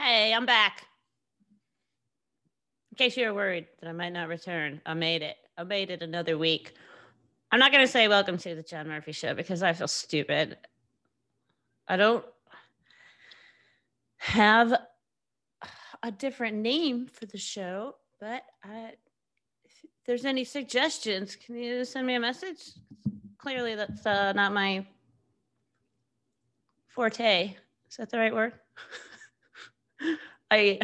Hey, I'm back. In case you were worried that I might not return, I made it. I made it another week. I'm not going to say welcome to the Jen Murphy show because I feel stupid. I don't have a different name for the show, but I, if there's any suggestions, can you send me a message? Clearly, that's uh, not my forte. Is that the right word? I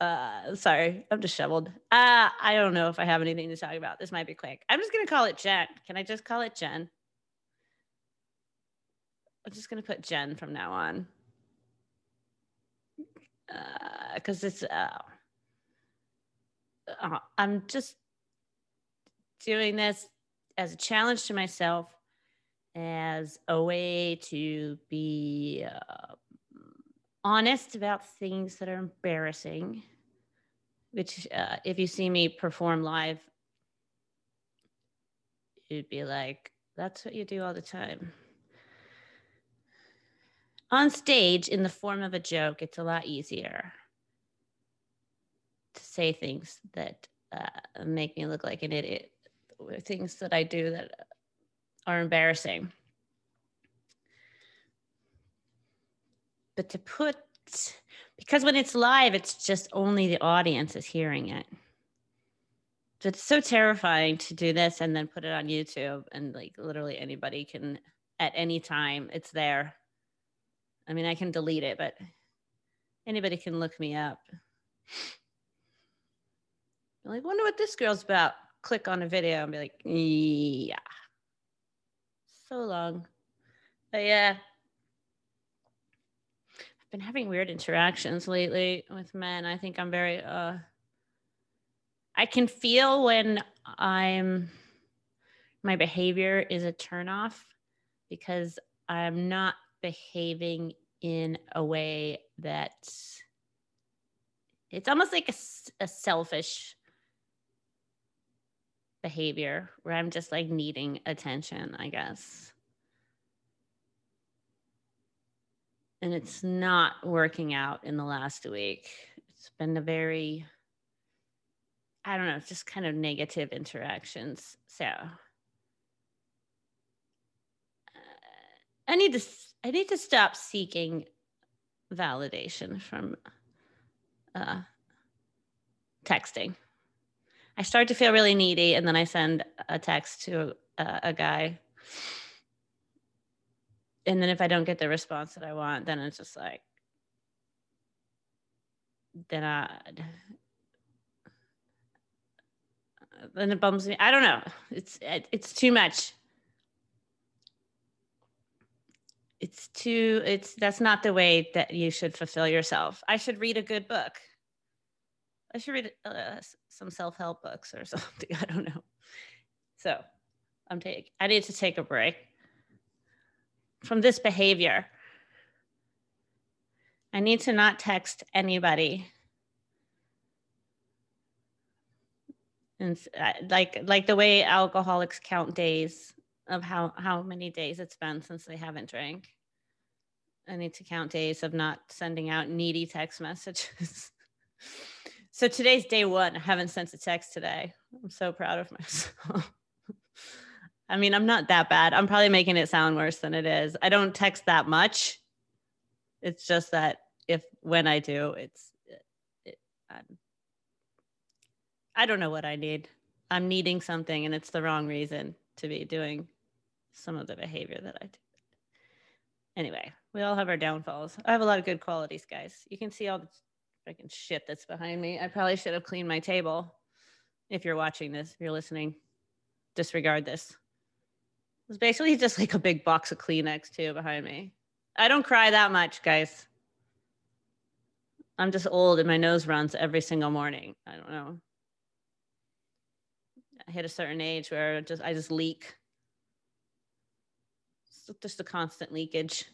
uh sorry, I'm disheveled. Uh I don't know if I have anything to talk about. This might be quick. I'm just gonna call it Jen. Can I just call it Jen? I'm just gonna put Jen from now on. Uh because it's uh, uh I'm just doing this as a challenge to myself as a way to be uh, honest about things that are embarrassing, which, uh, if you see me perform live, you'd be like, that's what you do all the time. On stage, in the form of a joke, it's a lot easier to say things that uh, make me look like an idiot, things that I do that are embarrassing. But to put because when it's live it's just only the audience is hearing it. So it's so terrifying to do this and then put it on youtube and like literally anybody can at any time it's there. I mean i can delete it but anybody can look me up. I'm like wonder what this girl's about. Click on a video and be like yeah so long. But yeah been having weird interactions lately with men. I think I'm very uh I can feel when I'm my behavior is a turnoff because I'm not behaving in a way that it's almost like a, a selfish behavior where I'm just like needing attention, I guess. And it's not working out in the last week. It's been a very, I don't know, just kind of negative interactions. So uh, I need to, I need to stop seeking validation from uh, texting. I start to feel really needy, and then I send a text to a, a guy and then if I don't get the response that I want, then it's just like, then I, then it bums me. I don't know. It's it's too much. It's too. It's that's not the way that you should fulfill yourself. I should read a good book. I should read uh, some self help books or something. I don't know. So I'm take. I need to take a break from this behavior. I need to not text anybody. And like like the way alcoholics count days of how how many days it's been since they haven't drank. I need to count days of not sending out needy text messages. so today's day one. I haven't sent a text today. I'm so proud of myself. I mean, I'm not that bad. I'm probably making it sound worse than it is. I don't text that much. It's just that if when I do, it's it, it, I don't know what I need. I'm needing something, and it's the wrong reason to be doing some of the behavior that I do. Anyway, we all have our downfalls. I have a lot of good qualities, guys. You can see all the freaking shit that's behind me. I probably should have cleaned my table. If you're watching this, if you're listening, disregard this. It's basically just like a big box of Kleenex too behind me. I don't cry that much, guys. I'm just old and my nose runs every single morning. I don't know. I hit a certain age where just I just leak. It's just a constant leakage.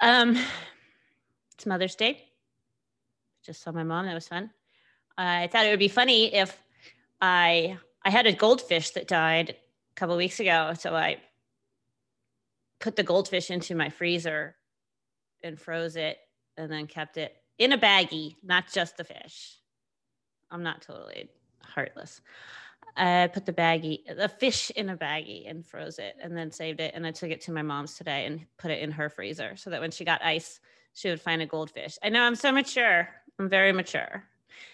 Um, it's Mother's Day. Just saw my mom. That was fun. I thought it would be funny if I I had a goldfish that died couple weeks ago. So I put the goldfish into my freezer and froze it and then kept it in a baggie, not just the fish. I'm not totally heartless. I put the baggie, the fish in a baggie and froze it and then saved it. And I took it to my mom's today and put it in her freezer so that when she got ice, she would find a goldfish. I know I'm so mature. I'm very mature.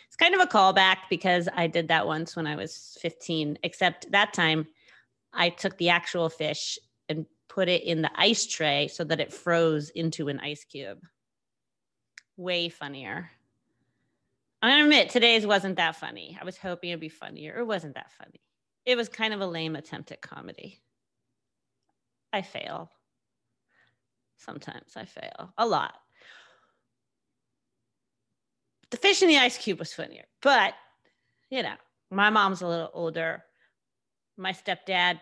It's kind of a callback because I did that once when I was 15, except that time I took the actual fish and put it in the ice tray so that it froze into an ice cube. Way funnier. I'm gonna admit today's wasn't that funny. I was hoping it'd be funnier. It wasn't that funny. It was kind of a lame attempt at comedy. I fail. Sometimes I fail a lot. The fish in the ice cube was funnier, but you know, my mom's a little older. My stepdad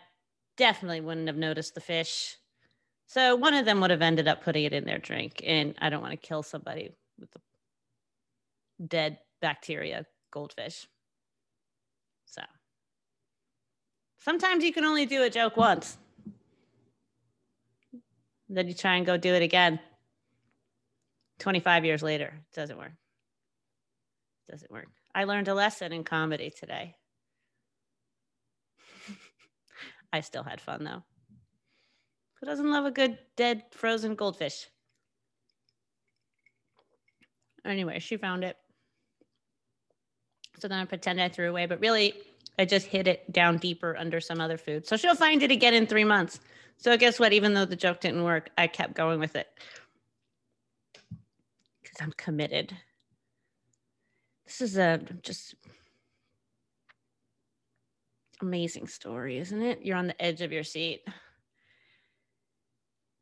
definitely wouldn't have noticed the fish. So one of them would have ended up putting it in their drink. And I don't want to kill somebody with the dead bacteria goldfish. So sometimes you can only do a joke once. Then you try and go do it again. 25 years later, it doesn't work. It doesn't work. I learned a lesson in comedy today. I still had fun though. Who doesn't love a good dead frozen goldfish? Anyway, she found it. So then I pretend I threw away, but really I just hid it down deeper under some other food. So she'll find it again in three months. So guess what? Even though the joke didn't work, I kept going with it because I'm committed. This is a just amazing story, isn't it? You're on the edge of your seat.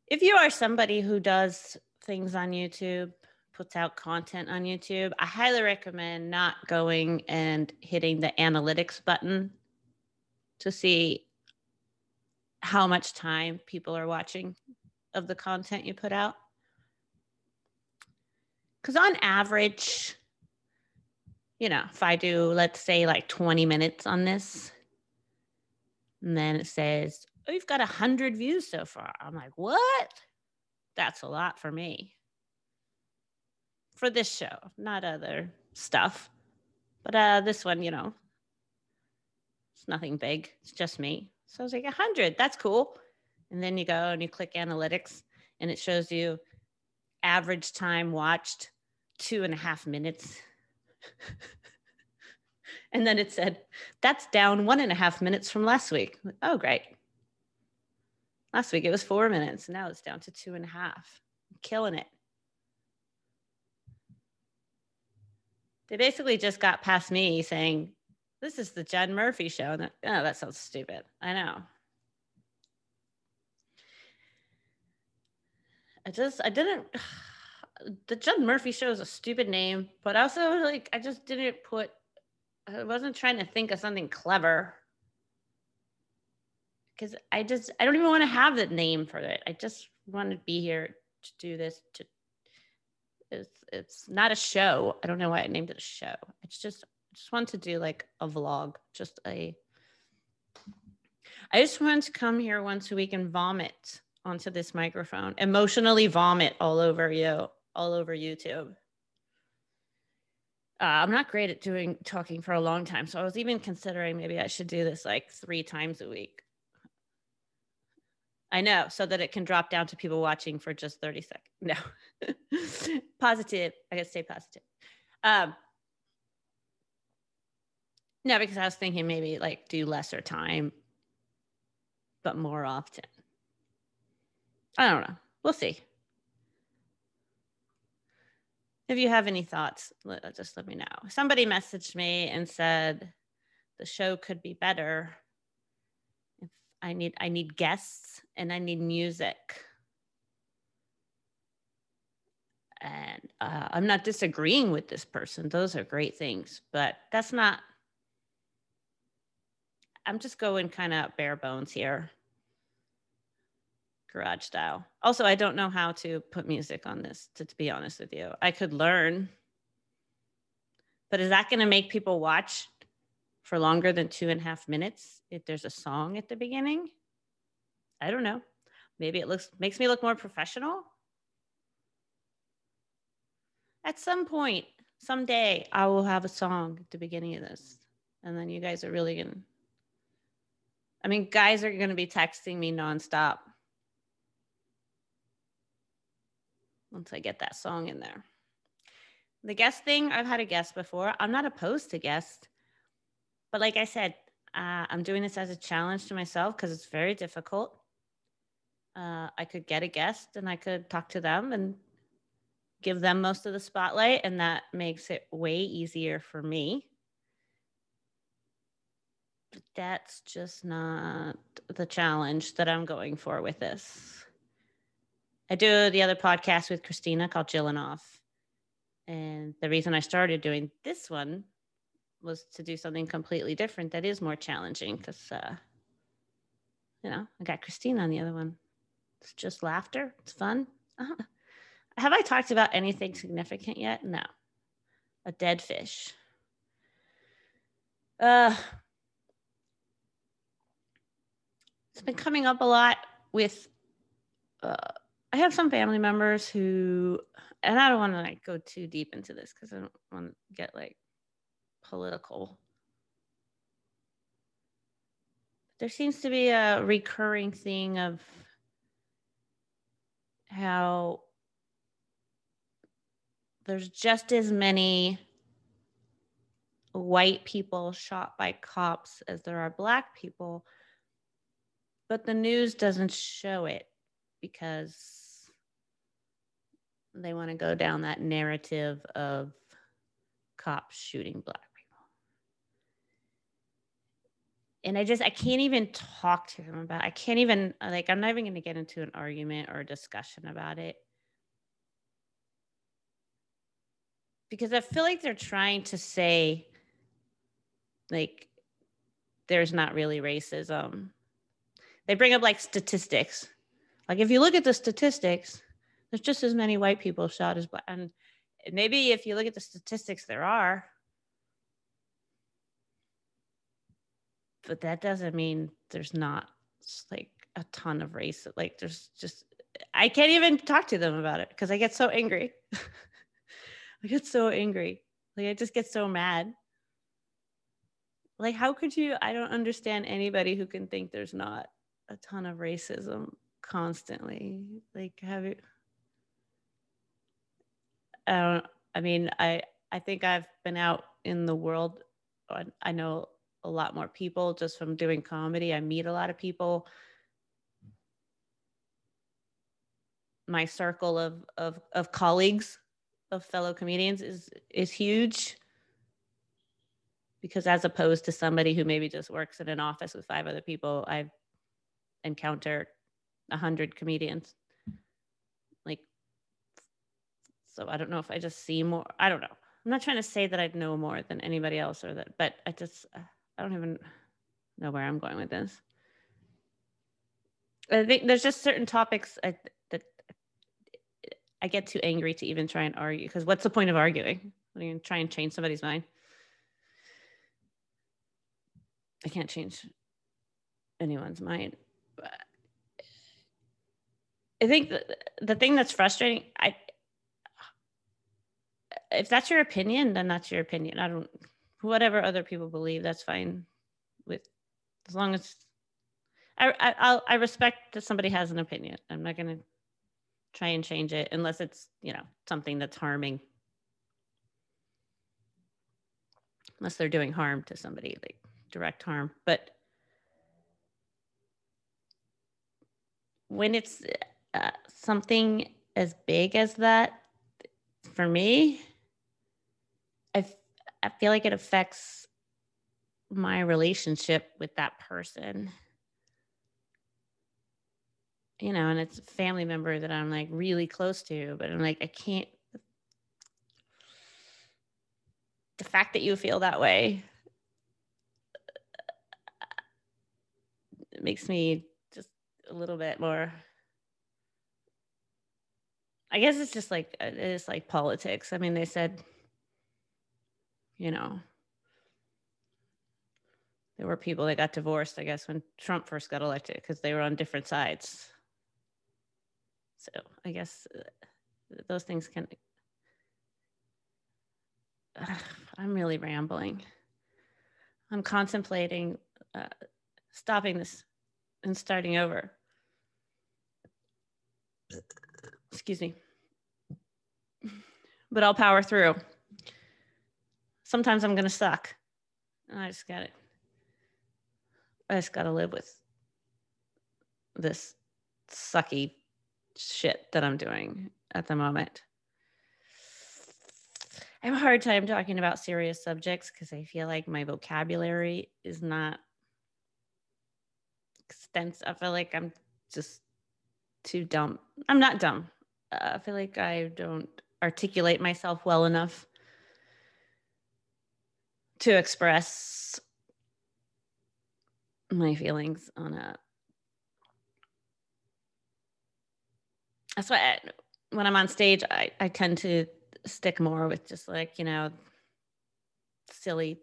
If you are somebody who does things on YouTube, puts out content on YouTube, I highly recommend not going and hitting the analytics button to see how much time people are watching of the content you put out. Because on average, you know, if I do, let's say, like 20 minutes on this, and then it says, Oh, you've got a hundred views so far. I'm like, what? That's a lot for me. For this show, not other stuff. But uh this one, you know, it's nothing big. It's just me. So I was like, a hundred, that's cool. And then you go and you click analytics and it shows you average time watched two and a half minutes. And then it said, that's down one and a half minutes from last week. Oh, great. Last week it was four minutes. Now it's down to two and a half. I'm killing it. They basically just got past me saying, This is the Jen Murphy show. And that, oh, that sounds stupid. I know. I just, I didn't. The Jen Murphy show is a stupid name, but also like I just didn't put I wasn't trying to think of something clever because I just I don't even want to have the name for it. I just want to be here to do this. To it's it's not a show. I don't know why I named it a show. It's just I just want to do like a vlog, just a. I just want to come here once a week and vomit onto this microphone, emotionally vomit all over you, all over YouTube uh, I'm not great at doing talking for a long time. So I was even considering maybe I should do this like three times a week. I know, so that it can drop down to people watching for just 30 seconds. No, positive. I gotta stay positive. Um, no, because I was thinking maybe like do lesser time, but more often. I don't know. We'll see if you have any thoughts, let, just let me know. Somebody messaged me and said the show could be better if I need I need guests and I need music. And uh, I'm not disagreeing with this person; those are great things, but that's not. I'm just going kind of bare bones here garage style. Also, I don't know how to put music on this, to, to be honest with you. I could learn. But is that going to make people watch for longer than two and a half minutes if there's a song at the beginning? I don't know. Maybe it looks makes me look more professional. at some point, someday, I will have a song at the beginning of this. And then you guys are really to, I mean, guys are to be texting me nonstop once I get that song in there. The guest thing, I've had a guest before. I'm not opposed to guests. But like I said, uh, I'm doing this as a challenge to myself because it's very difficult. Uh, I could get a guest and I could talk to them and give them most of the spotlight, and that makes it way easier for me. But that's just not the challenge that I'm going for with this. I do the other podcast with Christina called Jill and Off. And the reason I started doing this one was to do something completely different that is more challenging because, uh, you know, I got Christina on the other one. It's just laughter. It's fun. Uh-huh. Have I talked about anything significant yet? No. A dead fish. Uh, it's been coming up a lot with. Uh, I have some family members who, and I don't want to like go too deep into this because I don't want to get like political. There seems to be a recurring thing of how there's just as many white people shot by cops as there are black people, but the news doesn't show it because they want to go down that narrative of cops shooting black people. And I just I can't even talk to them about I can't even like I'm not even going to get into an argument or a discussion about it because I feel like they're trying to say like there's not really racism. They bring up like statistics. Like if you look at the statistics, there's just as many white people shot as black. And maybe if you look at the statistics, there are. But that doesn't mean there's not like a ton of race. Like there's just I can't even talk to them about it because I get so angry. I get so angry. Like I just get so mad. Like how could you I don't understand anybody who can think there's not a ton of racism constantly. Like have you I don't I mean I I think I've been out in the world I know a lot more people just from doing comedy. I meet a lot of people. My circle of of of colleagues, of fellow comedians is is huge. Because as opposed to somebody who maybe just works in an office with five other people, I encounter 100 comedians. Like so i don't know if i just see more i don't know. I'm not trying to say that i'd know more than anybody else or that but i just uh, i don't even know where i'm going with this. I think there's just certain topics I, that i get too angry to even try and argue because what's the point of arguing when you try and change somebody's mind? I can't change anyone's mind. but I think the, the thing that's frustrating, I if that's your opinion, then that's your opinion. I don't whatever other people believe, that's fine with as long as I I I'll, I respect that somebody has an opinion. I'm not gonna try and change it unless it's, you know, something that's harming. Unless they're doing harm to somebody, like direct harm. But when it's uh, something as big as that, for me, I, f- I feel like it affects my relationship with that person you know, and it's a family member that I'm like really close to, but I'm like, I can't. The fact that you feel that way makes me just a little bit more. I guess it's just like it's like politics. I mean, they said, you know, there were people that got divorced. I guess when Trump first got elected because they were on different sides so I guess uh, those things can I'm really rambling. I'm contemplating uh, stopping this and starting over. Excuse me. But I'll power through. Sometimes I'm going to suck. I just got it. I just got to live with this sucky shit that I'm doing at the moment. I have a hard time talking about serious subjects because I feel like my vocabulary is not extensive. I feel like I'm just too dumb. I'm not dumb. I feel like I don't articulate myself well enough to express my feelings on a that's why I, when i'm on stage I, I tend to stick more with just like you know silly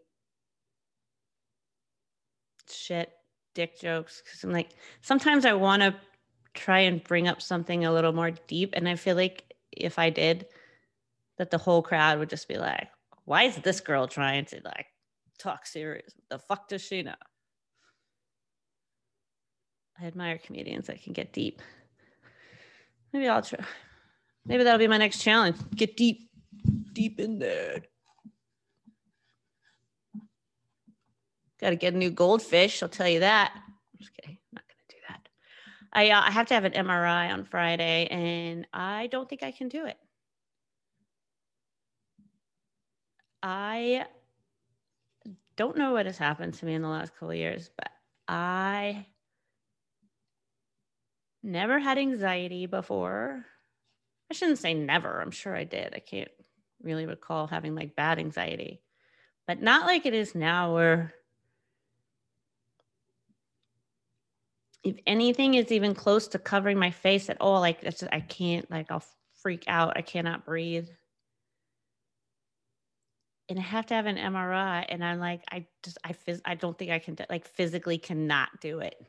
shit dick jokes because i'm like sometimes i want to try and bring up something a little more deep and i feel like if i did that the whole crowd would just be like why is this girl trying to like talk serious? The fuck does she know? I admire comedians that can get deep. Maybe i'll try. Maybe that'll be my next challenge. Get deep. Deep in there. Got to get a new goldfish i'll tell you that. Just kidding. i'm going to do that I, uh, I have to have an mri on friday and i don't think i can do it I don't know what has happened to me in the last couple years, but I never had anxiety before. I shouldn't say never. I'm sure I did. I can't really recall having like bad anxiety, but not like it is now where if anything is even close to covering my face at all, like it's I can't like I'll freak out. I cannot breathe and I have to have an MRI. And I'm like, I just, I, phys- I don't think I can, like, physically cannot do it.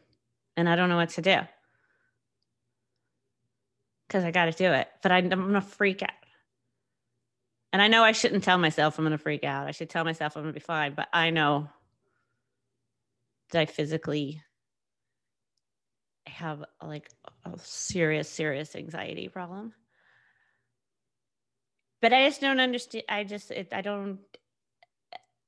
And I don't know what to do because I got to do it. But I, I'm going to freak out. And I know I shouldn't tell myself I'm going to freak out. I should tell myself I'm going to be fine. But I know that I physically have like a serious, serious anxiety problem but I just don't understand. I just, it, I don't,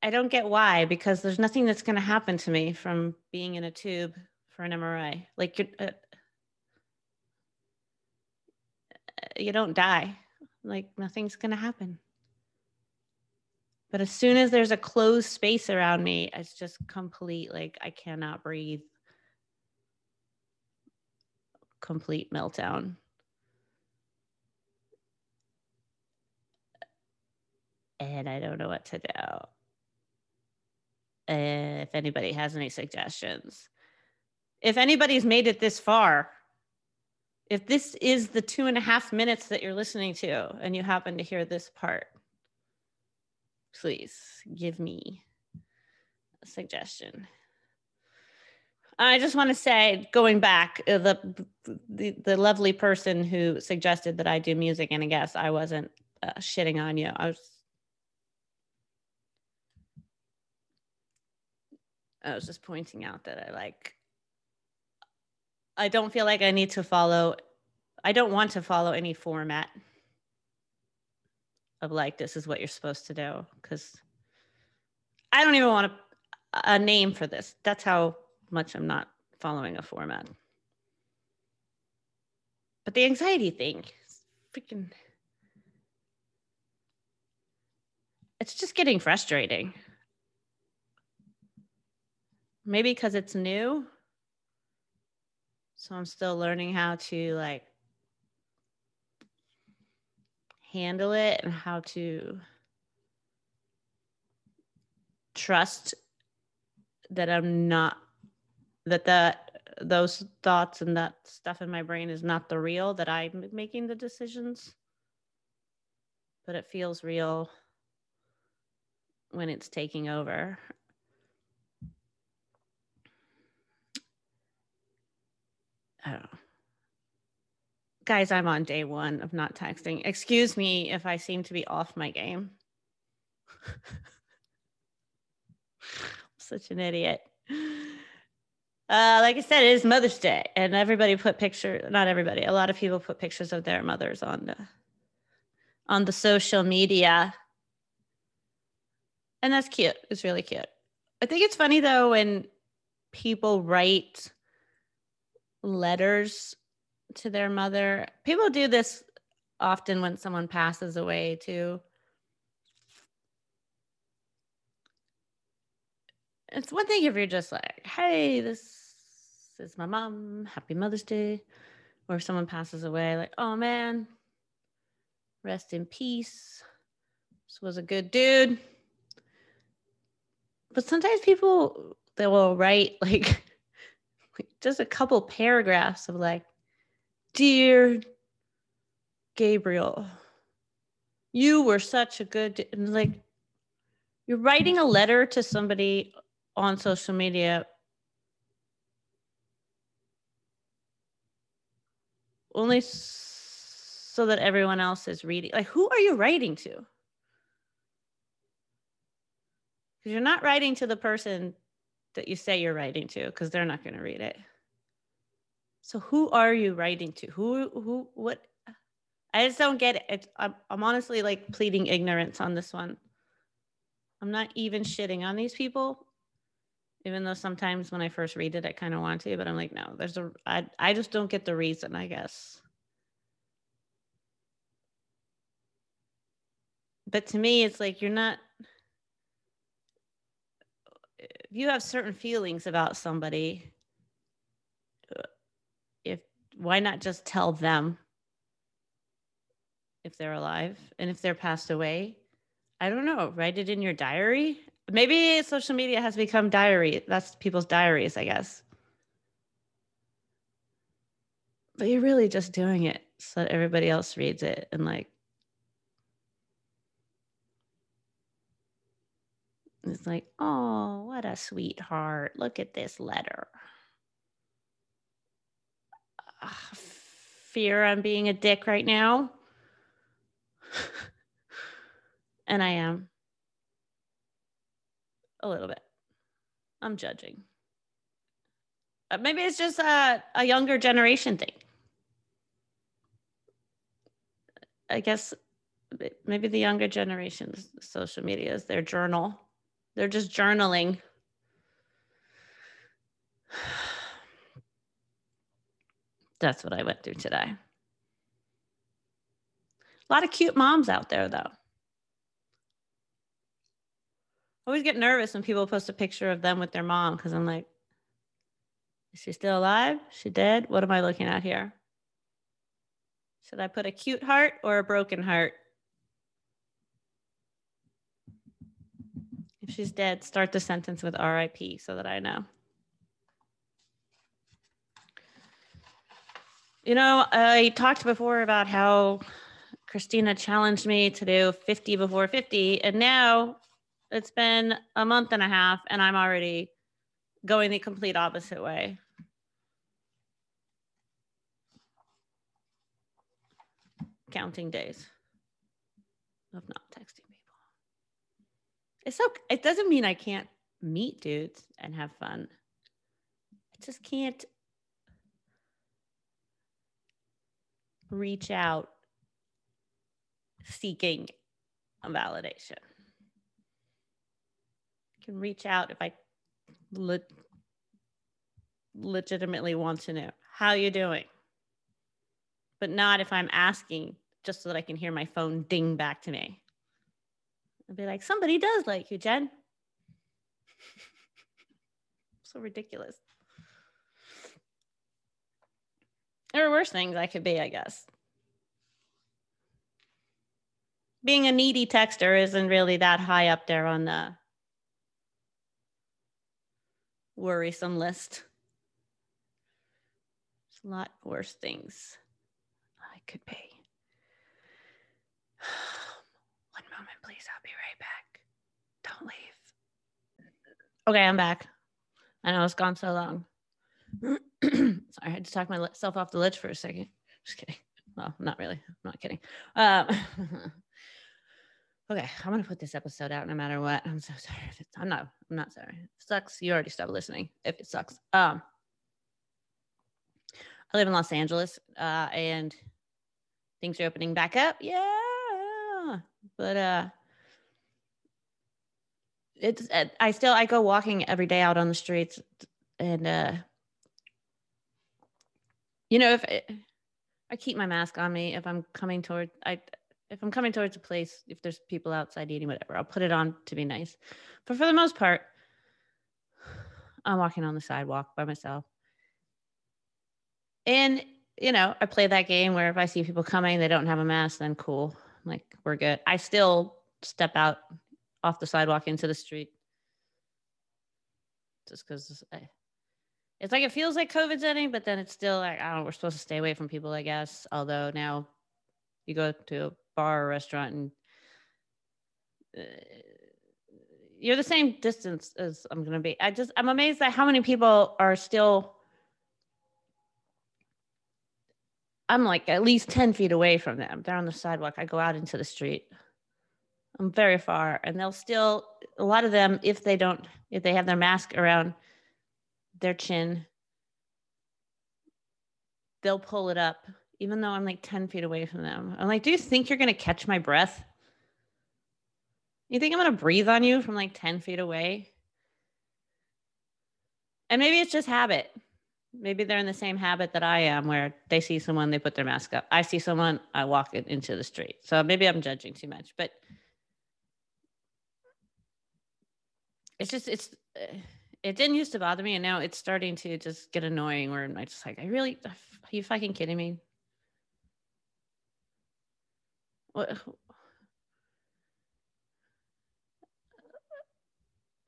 I don't get why because there's nothing that's going to happen to me from being in a tube for an MRI. Like uh, you don't die. Like nothing's going to happen. But as soon as there's a closed space around me, it's just complete. Like I cannot breathe. Complete meltdown. and I don't know what to do. If anybody has any suggestions, if anybody's made it this far, if this is the two and a half minutes that you're listening to and you happen to hear this part, please give me a suggestion. I just want to say, going back, uh, the, the the lovely person who suggested that I do music, and I guess I wasn't uh, shitting on you. I was I was just pointing out that I like, I don't feel like I need to follow, I don't want to follow any format of like, this is what you're supposed to do. Cause I don't even want a, a name for this. That's how much I'm not following a format. But the anxiety thing, freaking, it's just getting frustrating. Maybe because it's new. So I'm still learning how to like handle it and how to trust that I'm not that that those thoughts and that stuff in my brain is not the real that I'm making the decisions but it feels real when it's taking over know. Guys, I'm on day one of not texting. Excuse me if I seem to be off my game. I'm Such an idiot. Uh, like I said, it is Mother's Day, and everybody put picture. Not everybody. A lot of people put pictures of their mothers on the on the social media, and that's cute. It's really cute. I think it's funny though when people write letters to their mother. People do this often when someone passes away too. It's one thing if you're just like, hey, this is my mom, happy Mother's Day. Or if someone passes away, like, oh man, rest in peace. This was a good dude. But sometimes people they will write like just a couple paragraphs of like, dear Gabriel, you were such a good and like you're writing a letter to somebody on social media. Only so that everyone else is reading. Like who are you writing to? Because you're not writing to the person that you say you're writing to because they're not going to read it. So who are you writing to? Who who what? I just don't get it. It's, I'm, I'm honestly like pleading ignorance on this one. I'm not even shitting on these people, even though sometimes when I first read it, I kind of want to, but I'm like, no, there's a, I, I just don't get the reason, I guess. But to me, it's like you're not, if you have certain feelings about somebody, uh, if why not just tell them if they're alive and if they're passed away i don't know write it in your diary maybe social media has become diary that's people's diaries i guess. But you're really just doing it so that everybody else reads it and like it's like oh what a sweetheart. Look at this letter. Uh, fear i'm being a dick right now. And I am a little bit. I'm judging. Uh, maybe it's just a, a younger generation thing. I guess maybe the younger generation's social media is their journal. They're just journaling. That's what I went through today. A lot of cute moms out there, though. I always get nervous when people post a picture of them with their mom because I'm like, is she still alive? She dead? What am I looking at here? Should I put a cute heart or a broken heart? If she's dead, start the sentence with RIP so that I know. You know, I talked before about how Christina challenged me to do 50 before 50. And now it's been a month and a half, and I'm already going the complete opposite way. Counting days of not texting people. It's so it doesn't mean I can't meet dudes and have fun. I just can't reach out seeking a validation. Can reach out if I le- legitimately want to know how you doing, but not if I'm asking just so that I can hear my phone ding back to me. I'd be like, somebody does like you, Jen. so ridiculous. There are worse things I could be, I guess being a needy texter isn't really that high up there on the worrisome list. There's a lot worse things I could be. One moment, please. I'll be right back. Don't leave. Okay, I'm back. I know it's gone so long. Sorry, I had to talk myself off the ledge for a second. Just kidding. Well, not really. I'm not kidding. Um, Okay, I'm gonna put this episode out no matter what. I'm so sorry if it's. I'm not. I'm not sorry. It sucks. You already stopped listening. If it sucks. Um, I live in Los Angeles, uh, and things are opening back up. Yeah, but uh, it's. uh, I still I go walking every day out on the streets, and uh, you know if it, I keep my mask on me if I'm coming toward I if I'm coming towards a place, if there's people outside eating, whatever, I'll put it on to be nice. But for the most part, I'm walking on the sidewalk by myself. And, you know, I play that game where if I see people coming, they don't have a mask, then cool. Like, we're good. I still step out off the sidewalk into the street just because eh, it's like it feels like COVID's ending, but then it's still like, I don't know, we're supposed to stay away from people, I guess. Although now you go to bar or restaurant and uh, you're the same distance as I'm going to be. I just, I'm amazed at how many people are still, I'm like at least 10 feet away from them. They're on the sidewalk. I go out into the street. I'm very far and they'll still, a lot of them, if they don't, if they have their mask around their chin, they'll pull it up even though I'm like 10 feet away from them. I'm like, do you think you're going to catch my breath? You think I'm going to breathe on you from like 10 feet away? And maybe it's just habit. Maybe they're in the same habit that I am, where they see someone, they put their mask up. I see someone, I walk it into the street. So maybe I'm judging too much, but it's just, it's, uh, it didn't used to bother me. And now it's starting to just get annoying where I'm just like, I really, are you fucking kidding me?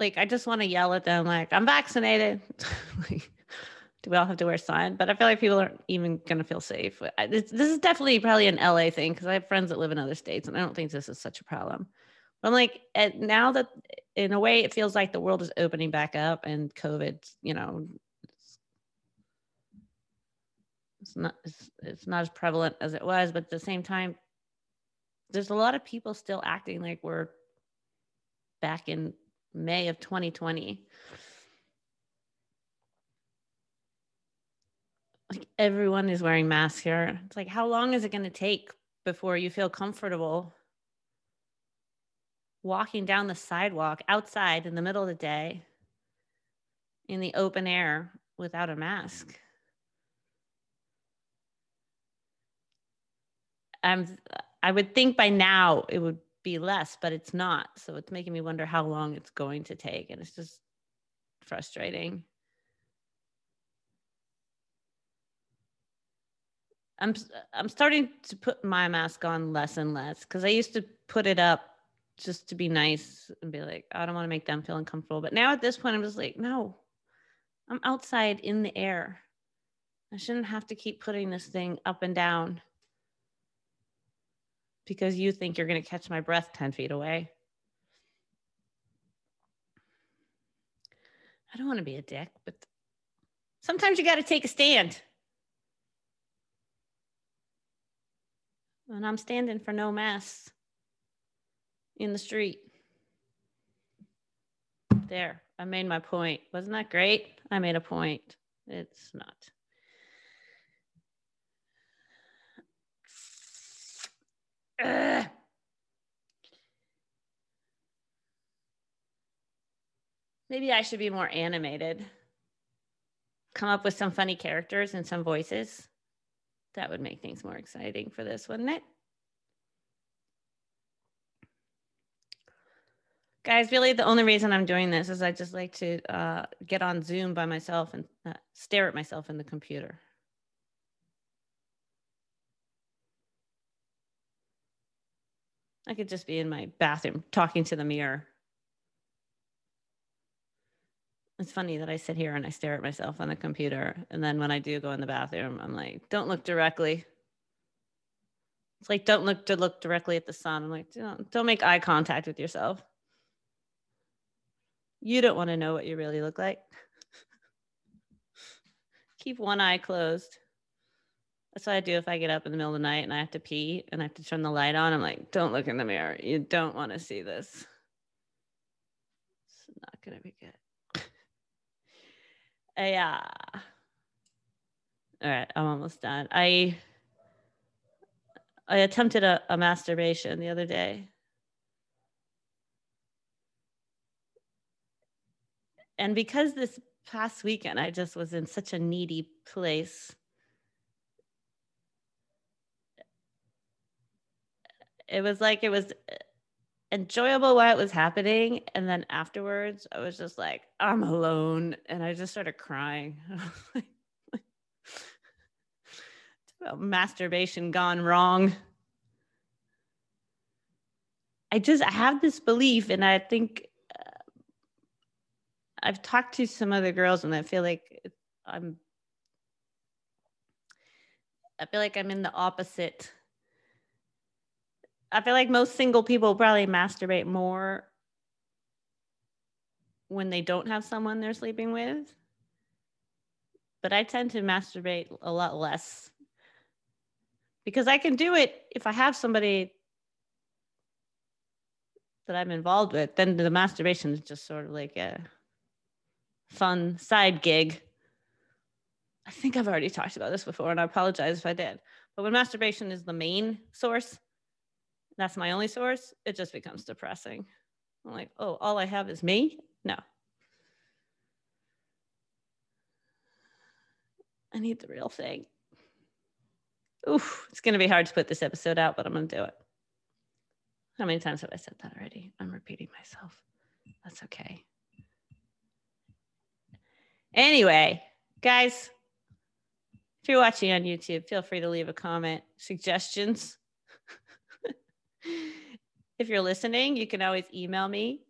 Like I just want to yell at them like I'm vaccinated. like, do we all have to wear sign? But I feel like people aren't even gonna feel safe. This, is definitely probably an LA thing because I have friends that live in other states, and I don't think this is such a problem. But I'm like, at, now that in a way it feels like the world is opening back up, and COVID, you know, it's, it's not it's, it's not as prevalent as it was, but at the same time, there's a lot of people still acting like we're back in May of 2020. Like everyone is wearing masks here. It's like, how long is it going to take before you feel comfortable walking down the sidewalk outside in the middle of the day in the open air without a mask? I'm I would think by now it would be less, but it's not. So it's making me wonder how long it's going to take. And it's just frustrating. I'm I'm starting to put my mask on less and less because I used to put it up just to be nice and be like, I don't want to make them feel uncomfortable. But now at this point, I'm just like, no, I'm outside in the air. I shouldn't have to keep putting this thing up and down because you think you're going to catch my breath 10 feet away. I don't want to be a dick, but sometimes you got to take a stand. And I'm standing for no masks in the street. There, I made my point. Wasn't that great? I made a point. It's not. Ugh. Maybe I should be more animated. Come up with some funny characters and some voices. That would make things more exciting for this, wouldn't it? Guys, really the only reason I'm doing this is I just like to uh, get on Zoom by myself and uh, stare at myself in the computer. I could just be in my bathroom talking to the mirror. It's funny that I sit here and I stare at myself on the computer. And then when I do go in the bathroom, I'm like, don't look directly. It's like, don't look to look directly at the sun. I'm like, don't, don't make eye contact with yourself. You don't want to know what you really look like. Keep one eye closed. That's what I do if I get up in the middle of the night and I have to pee and I have to turn the light on. I'm like, don't look in the mirror. You don't want to see this. It's not going to be good. Uh, yeah. All right, I'm almost done. I I attempted a, a masturbation the other day. And because this past weekend I just was in such a needy place it was like it was uh, enjoyable while it was happening. And then afterwards i was just like i'm alone. And i just started crying. Masturbation gone wrong. I just I have this belief and i think uh, i've talked to some other girls and i feel like i'm i feel like i'm in the opposite I feel like most single people probably masturbate more when they don't have someone they're sleeping with. But I tend to masturbate a lot less because I can do it if I have somebody that I'm involved with. Then the masturbation is just sort of like a fun side gig. I think I've already talked about this before, and I apologize if I did. But when masturbation is the main source, that's my only source, it just becomes depressing. I'm like, oh, all I have is me? No. I need the real thing. Oof, it's going to be hard to put this episode out, but I'm going to do it. How many times have I said that already? I'm repeating myself. That's okay. Anyway, guys, if you're watching on YouTube, feel free to leave a comment, suggestions if you're listening, you can always email me,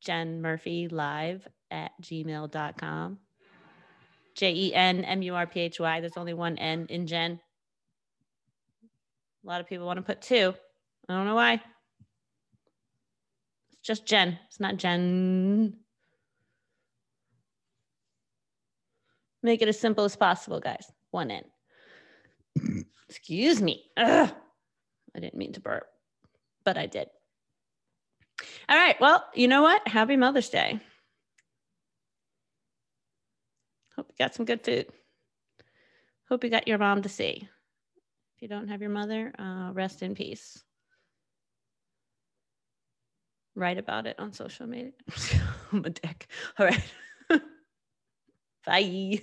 Jen Murphy live at gmail.com. J E N M U R P H Y. There's only one N in Jen. A lot of people want to put two. I don't know why. It's just Jen. It's not Jen. Make it as simple as possible, guys. One N. Excuse me. Ugh. I didn't mean to burp, but I did. All right. Well, you know what? Happy Mother's Day. Hope you got some good food. Hope you got your mom to see. If you don't have your mother, uh, rest in peace. Write about it on social media. I'm a dick. All right. Bye.